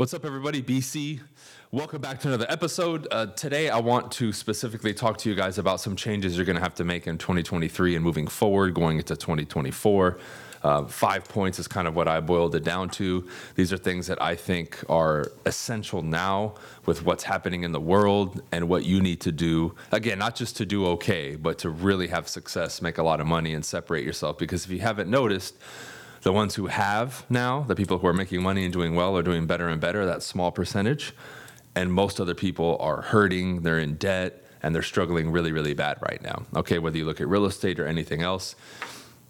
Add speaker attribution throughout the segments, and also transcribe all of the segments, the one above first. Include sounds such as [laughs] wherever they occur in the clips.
Speaker 1: What's up, everybody? BC. Welcome back to another episode. Uh, today, I want to specifically talk to you guys about some changes you're going to have to make in 2023 and moving forward, going into 2024. Uh, five points is kind of what I boiled it down to. These are things that I think are essential now with what's happening in the world and what you need to do. Again, not just to do okay, but to really have success, make a lot of money, and separate yourself. Because if you haven't noticed, the ones who have now, the people who are making money and doing well, are doing better and better, that small percentage. And most other people are hurting, they're in debt, and they're struggling really, really bad right now. Okay, whether you look at real estate or anything else,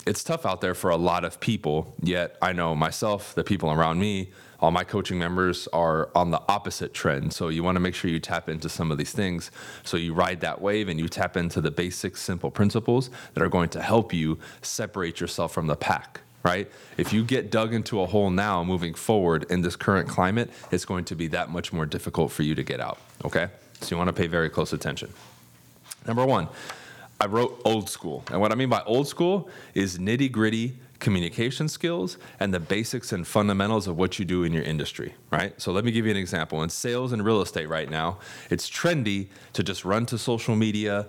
Speaker 1: it's tough out there for a lot of people. Yet I know myself, the people around me, all my coaching members are on the opposite trend. So you want to make sure you tap into some of these things. So you ride that wave and you tap into the basic, simple principles that are going to help you separate yourself from the pack right? If you get dug into a hole now moving forward in this current climate, it's going to be that much more difficult for you to get out, okay? So you want to pay very close attention. Number one, I wrote old school. And what I mean by old school is nitty gritty communication skills and the basics and fundamentals of what you do in your industry, right? So let me give you an example. In sales and real estate right now, it's trendy to just run to social media,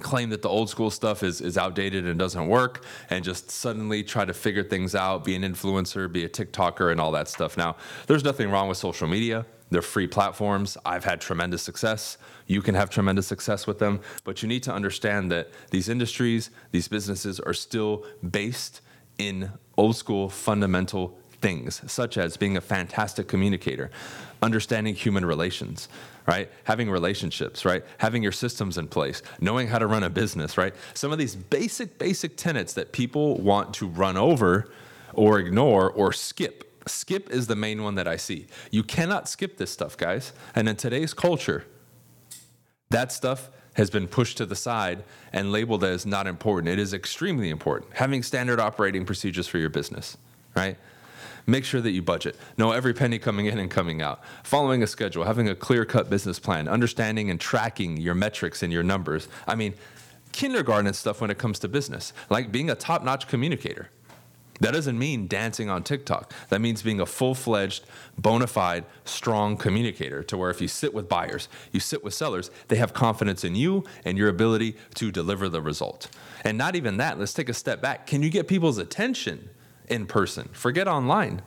Speaker 1: claim that the old school stuff is, is outdated and doesn't work and just suddenly try to figure things out, be an influencer, be a TikToker, and all that stuff. Now, there's nothing wrong with social media. They're free platforms. I've had tremendous success. You can have tremendous success with them. But you need to understand that these industries, these businesses are still based in old school fundamental things, such as being a fantastic communicator, understanding human relations, right? Having relationships, right? Having your systems in place, knowing how to run a business, right? Some of these basic, basic tenets that people want to run over or ignore or skip. Skip is the main one that I see. You cannot skip this stuff, guys. And in today's culture, that stuff has been pushed to the side and labeled as not important. It is extremely important. Having standard operating procedures for your business, right? Make sure that you budget. Know every penny coming in and coming out. Following a schedule, having a clear cut business plan, understanding and tracking your metrics and your numbers. I mean, kindergarten stuff when it comes to business, like being a top notch communicator. That doesn't mean dancing on TikTok. That means being a full fledged, bona fide, strong communicator to where if you sit with buyers, you sit with sellers, they have confidence in you and your ability to deliver the result. And not even that, let's take a step back. Can you get people's attention? In person. Forget online.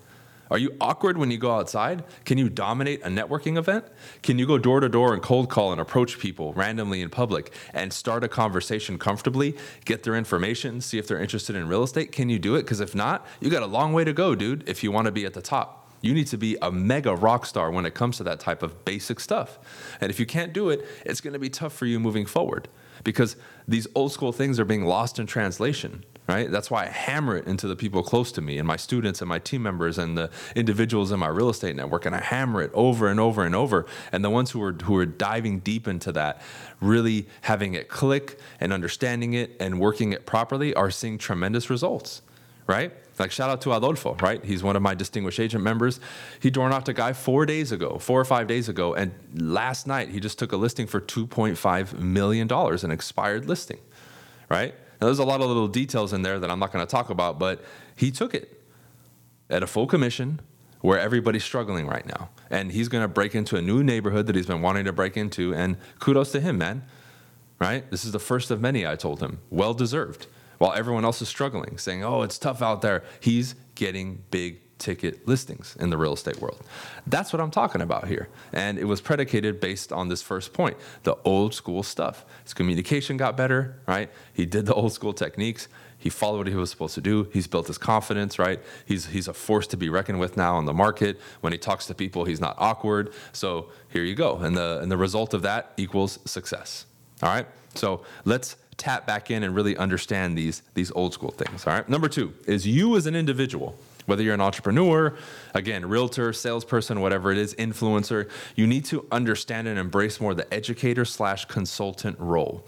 Speaker 1: Are you awkward when you go outside? Can you dominate a networking event? Can you go door to door and cold call and approach people randomly in public and start a conversation comfortably, get their information, see if they're interested in real estate? Can you do it? Because if not, you got a long way to go, dude, if you want to be at the top. You need to be a mega rock star when it comes to that type of basic stuff. And if you can't do it, it's going to be tough for you moving forward because these old school things are being lost in translation right? That's why I hammer it into the people close to me and my students and my team members and the individuals in my real estate network. And I hammer it over and over and over. And the ones who are who are diving deep into that, really having it click and understanding it and working it properly are seeing tremendous results, right? Like shout out to Adolfo, right? He's one of my distinguished agent members. He door knocked a guy four days ago, four or five days ago, and last night he just took a listing for two point five million dollars, an expired listing, right? Now, there's a lot of little details in there that I'm not going to talk about, but he took it at a full commission where everybody's struggling right now. And he's going to break into a new neighborhood that he's been wanting to break into. And kudos to him, man. Right? This is the first of many, I told him. Well deserved. While everyone else is struggling, saying, oh, it's tough out there, he's getting big ticket listings in the real estate world. That's what I'm talking about here. And it was predicated based on this first point the old school stuff. His communication got better, right? He did the old school techniques. He followed what he was supposed to do. He's built his confidence, right? He's, he's a force to be reckoned with now in the market. When he talks to people, he's not awkward. So here you go. And the, and the result of that equals success. All right? So let's tap back in and really understand these, these old school things. All right? Number two is you as an individual whether you're an entrepreneur, again, realtor, salesperson, whatever it is, influencer, you need to understand and embrace more the educator slash consultant role.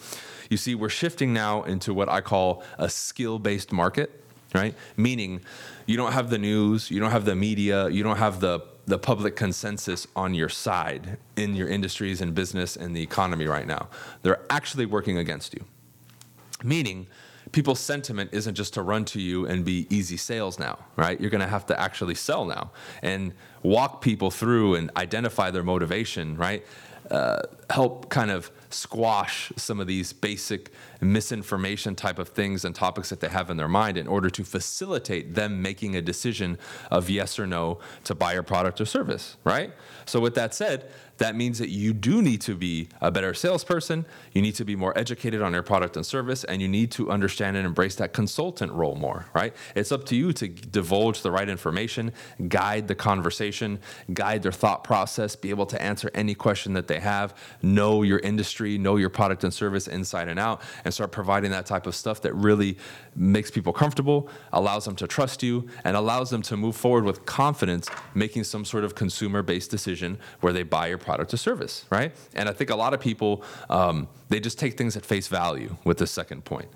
Speaker 1: You see, we're shifting now into what I call a skill based market, right? Meaning you don't have the news, you don't have the media, you don't have the the public consensus on your side in your industries and business and the economy right now. They're actually working against you. Meaning, people's sentiment isn't just to run to you and be easy sales now, right? You're going to have to actually sell now and walk people through and identify their motivation, right? Uh, help kind of squash some of these basic misinformation type of things and topics that they have in their mind in order to facilitate them making a decision of yes or no to buy your product or service, right? So, with that said, that means that you do need to be a better salesperson. You need to be more educated on your product and service, and you need to understand and embrace that consultant role more, right? It's up to you to divulge the right information, guide the conversation, guide their thought process, be able to answer any question that they have, know your industry, know your product and service inside and out, and start providing that type of stuff that really makes people comfortable, allows them to trust you, and allows them to move forward with confidence, making some sort of consumer based decision where they buy your product or service, right? And I think a lot of people, um, they just take things at face value with the second point.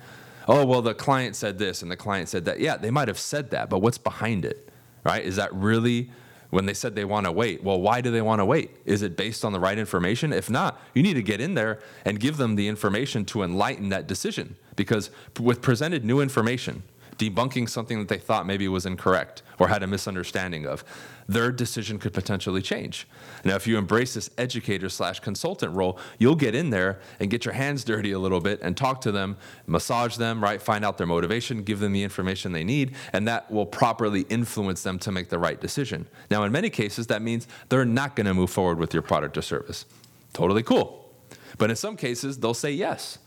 Speaker 1: Oh, well, the client said this and the client said that. Yeah, they might have said that, but what's behind it, right? Is that really when they said they want to wait? Well, why do they want to wait? Is it based on the right information? If not, you need to get in there and give them the information to enlighten that decision because with presented new information, debunking something that they thought maybe was incorrect or had a misunderstanding of, their decision could potentially change. Now, if you embrace this educator slash consultant role, you'll get in there and get your hands dirty a little bit and talk to them, massage them, right? Find out their motivation, give them the information they need, and that will properly influence them to make the right decision. Now, in many cases, that means they're not going to move forward with your product or service. Totally cool. But in some cases, they'll say yes.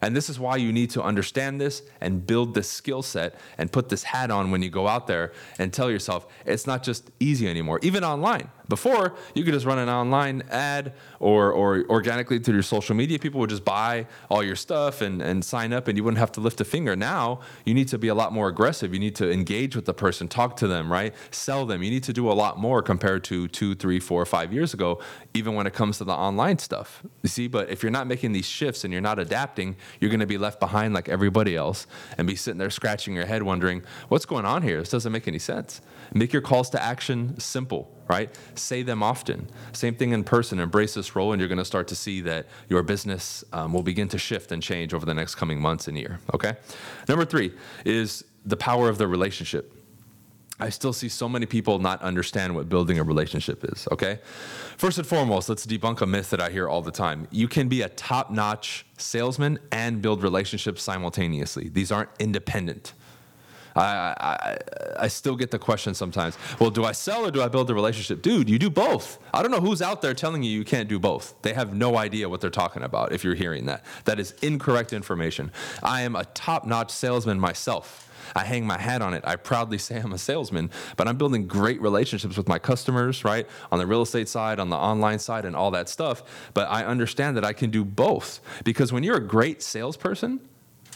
Speaker 1: And this is why you need to understand this and build this skill set and put this hat on when you go out there and tell yourself it's not just easy anymore, even online. Before, you could just run an online ad or, or organically through your social media. People would just buy all your stuff and, and sign up, and you wouldn't have to lift a finger. Now, you need to be a lot more aggressive. You need to engage with the person, talk to them, right? Sell them. You need to do a lot more compared to two, three, four, five years ago, even when it comes to the online stuff. You see, but if you're not making these shifts and you're not adapting, you're going to be left behind like everybody else and be sitting there scratching your head wondering, what's going on here? This doesn't make any sense. Make your calls to action simple, right? Say them often. Same thing in person. Embrace this role, and you're going to start to see that your business um, will begin to shift and change over the next coming months and year. Okay. Number three is the power of the relationship. I still see so many people not understand what building a relationship is, okay? First and foremost, let's debunk a myth that I hear all the time. You can be a top notch salesman and build relationships simultaneously, these aren't independent. I, I, I still get the question sometimes. Well, do I sell or do I build a relationship? Dude, you do both. I don't know who's out there telling you you can't do both. They have no idea what they're talking about if you're hearing that. That is incorrect information. I am a top notch salesman myself. I hang my hat on it. I proudly say I'm a salesman, but I'm building great relationships with my customers, right? On the real estate side, on the online side, and all that stuff. But I understand that I can do both because when you're a great salesperson,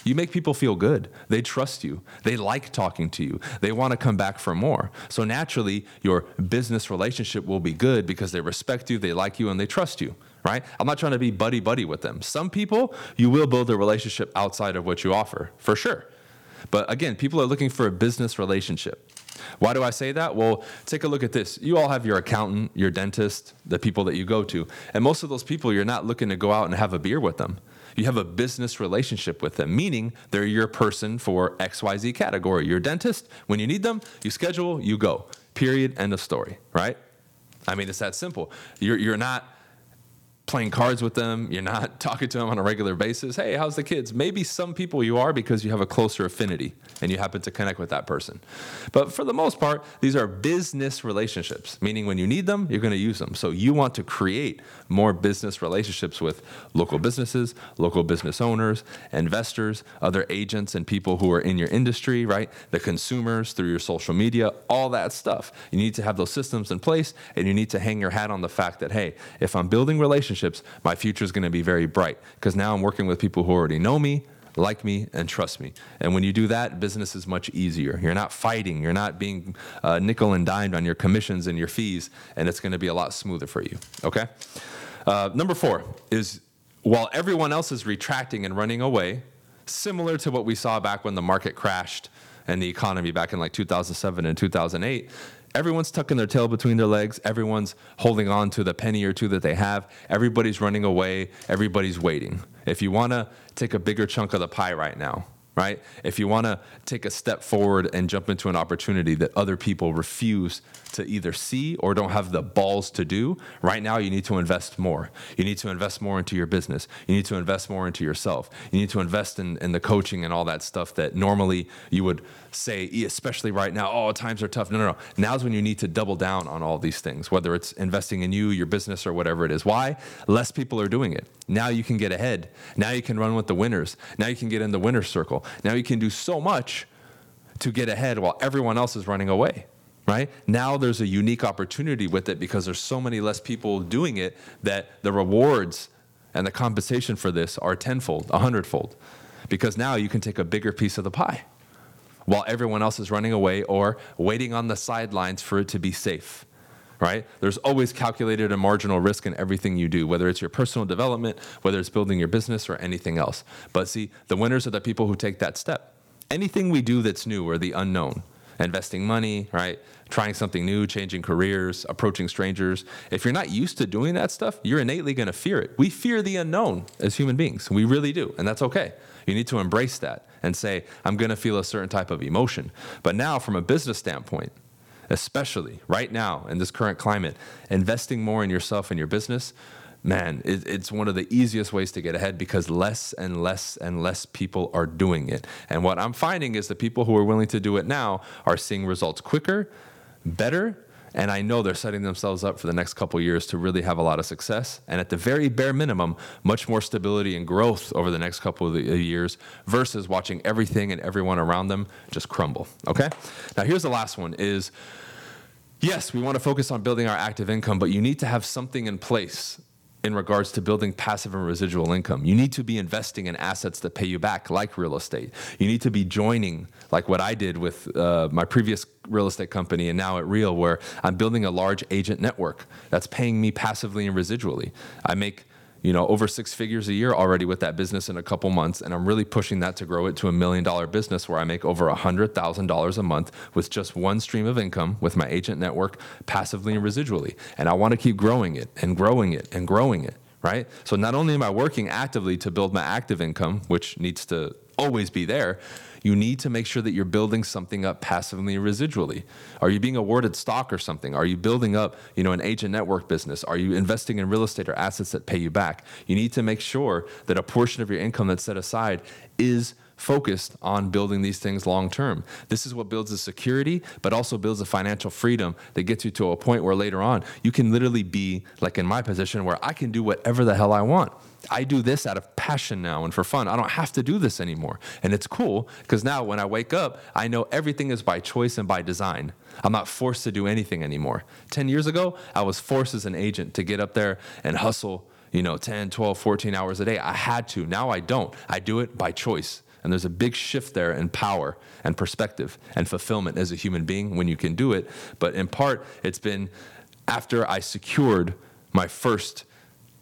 Speaker 1: you make people feel good. They trust you. They like talking to you. They want to come back for more. So naturally, your business relationship will be good because they respect you, they like you, and they trust you, right? I'm not trying to be buddy buddy with them. Some people, you will build a relationship outside of what you offer, for sure. But again, people are looking for a business relationship. Why do I say that? Well, take a look at this. You all have your accountant, your dentist, the people that you go to. And most of those people, you're not looking to go out and have a beer with them. You have a business relationship with them, meaning they're your person for XYZ category. Your dentist, when you need them, you schedule, you go. Period. End of story, right? I mean, it's that simple. You're, you're not playing cards with them, you're not [laughs] talking to them on a regular basis. Hey, how's the kids? Maybe some people you are because you have a closer affinity and you happen to connect with that person. But for the most part, these are business relationships, meaning when you need them, you're going to use them. So you want to create more business relationships with local businesses, local business owners, investors, other agents, and people who are in your industry, right? The consumers through your social media, all that stuff. You need to have those systems in place and you need to hang your hat on the fact that, hey, if I'm building relationships, relationships, my future is going to be very bright because now I'm working with people who already know me, like me, and trust me. And when you do that, business is much easier. You're not fighting, you're not being uh, nickel and dimed on your commissions and your fees, and it's going to be a lot smoother for you. Okay? Uh, number four is while everyone else is retracting and running away, similar to what we saw back when the market crashed and the economy back in like 2007 and 2008 everyone's tucking their tail between their legs. Everyone's holding on to the penny or two that they have. Everybody's running away. Everybody's waiting. If you want to take a bigger chunk of the pie right now, right? If you want to take a step forward and jump into an opportunity that other people refuse to either see or don't have the balls to do, right now you need to invest more. You need to invest more into your business. You need to invest more into yourself. You need to invest in, in the coaching and all that stuff that normally you would say, especially right now, oh, times are tough. No, no, no. Now's when you need to double down on all these things, whether it's investing in you, your business, or whatever it is. Why? Less people are doing it. Now you can get ahead. Now you can run with the winners. Now you can get in the winner's circle. Now you can do so much to get ahead while everyone else is running away. Right? Now there's a unique opportunity with it because there's so many less people doing it that the rewards and the compensation for this are tenfold, a hundredfold. Because now you can take a bigger piece of the pie while everyone else is running away or waiting on the sidelines for it to be safe. Right? There's always calculated and marginal risk in everything you do, whether it's your personal development, whether it's building your business or anything else. But see, the winners are the people who take that step. Anything we do that's new or the unknown, investing money, right? Trying something new, changing careers, approaching strangers. If you're not used to doing that stuff, you're innately going to fear it. We fear the unknown as human beings. We really do. And that's okay. You need to embrace that and say, I'm going to feel a certain type of emotion. But now, from a business standpoint, especially right now in this current climate, investing more in yourself and your business, man, it, it's one of the easiest ways to get ahead because less and less and less people are doing it. And what I'm finding is the people who are willing to do it now are seeing results quicker, better, and I know they're setting themselves up for the next couple years to really have a lot of success. And at the very bare minimum, much more stability and growth over the next couple of years versus watching everything and everyone around them just crumble. Okay? Now, here's the last one is yes, we want to focus on building our active income, but you need to have something in place in regards to building passive and residual income. You need to be investing in assets that pay you back, like real estate. You need to be joining, like what I did with uh, my previous real estate company and now at Real, where I'm building a large agent network that's paying me passively and residually. I make you know, over six figures a year already with that business in a couple months. And I'm really pushing that to grow it to a million dollar business where I make over a $100,000 a month with just one stream of income with my agent network passively and residually. And I want to keep growing it and growing it and growing it, right? So not only am I working actively to build my active income, which needs to always be there, you need to make sure that you're building something up passively and residually. Are you being awarded stock or something? Are you building up, you know, an agent network business? Are you investing in real estate or assets that pay you back? You need to make sure that a portion of your income that's set aside is focused on building these things long term. This is what builds the security, but also builds a financial freedom that gets you to a point where later on you can literally be like in my position where I can do whatever the hell I want. I do this out of passion now and for fun. I don't have to do this anymore. And it's cool because now when I wake up, I know everything is by choice and by design. I'm not forced to do anything anymore. 10 years ago, I was forced as an agent to get up there and hustle, you know, 10, 12, 14 hours a day. I had to. Now I don't. I do it by choice. And there's a big shift there in power and perspective and fulfillment as a human being when you can do it. But in part, it's been after I secured my first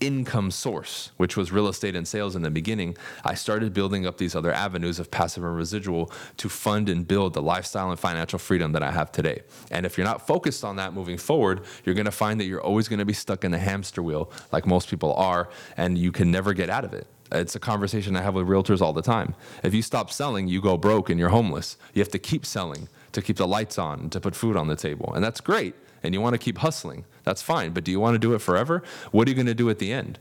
Speaker 1: income source, which was real estate and sales in the beginning, I started building up these other avenues of passive and residual to fund and build the lifestyle and financial freedom that I have today. And if you're not focused on that moving forward, you're going to find that you're always going to be stuck in the hamster wheel, like most people are, and you can never get out of it. It's a conversation I have with realtors all the time. If you stop selling, you go broke and you're homeless. You have to keep selling to keep the lights on, to put food on the table. And that's great and you want to keep hustling, that's fine. But do you want to do it forever? What are you going to do at the end?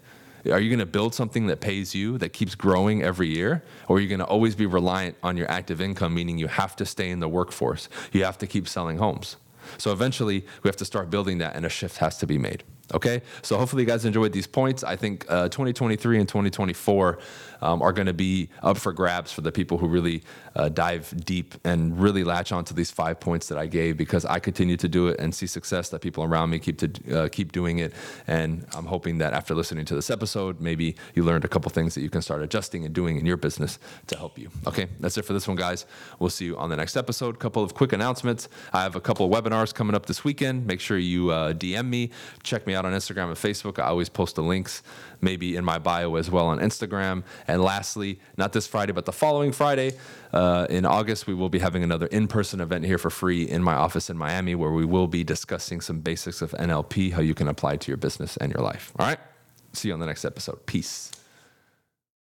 Speaker 1: Are you going to build something that pays you, that keeps growing every year? Or are you going to always be reliant on your active income, meaning you have to stay in the workforce? You have to keep selling homes. So eventually, we have to start building that, and a shift has to be made. Okay, so hopefully you guys enjoyed these points. I think uh, 2023 and 2024 um, are going to be up for grabs for the people who really uh, dive deep and really latch onto these five points that I gave because I continue to do it and see success that people around me keep to uh, keep doing it. And I'm hoping that after listening to this episode, maybe you learned a couple things that you can start adjusting and doing in your business to help you. Okay, that's it for this one, guys. We'll see you on the next episode. Couple of quick announcements. I have a couple of webinars coming up this weekend. Make sure you uh, DM me, check me out on Instagram and Facebook. I always post the links, maybe in my bio as well on Instagram. And lastly, not this Friday, but the following Friday uh, in August, we will be having another in person event here for free in my office in Miami where we will be discussing some basics of NLP, how you can apply to your business and your life. All right? See you on the next episode. Peace.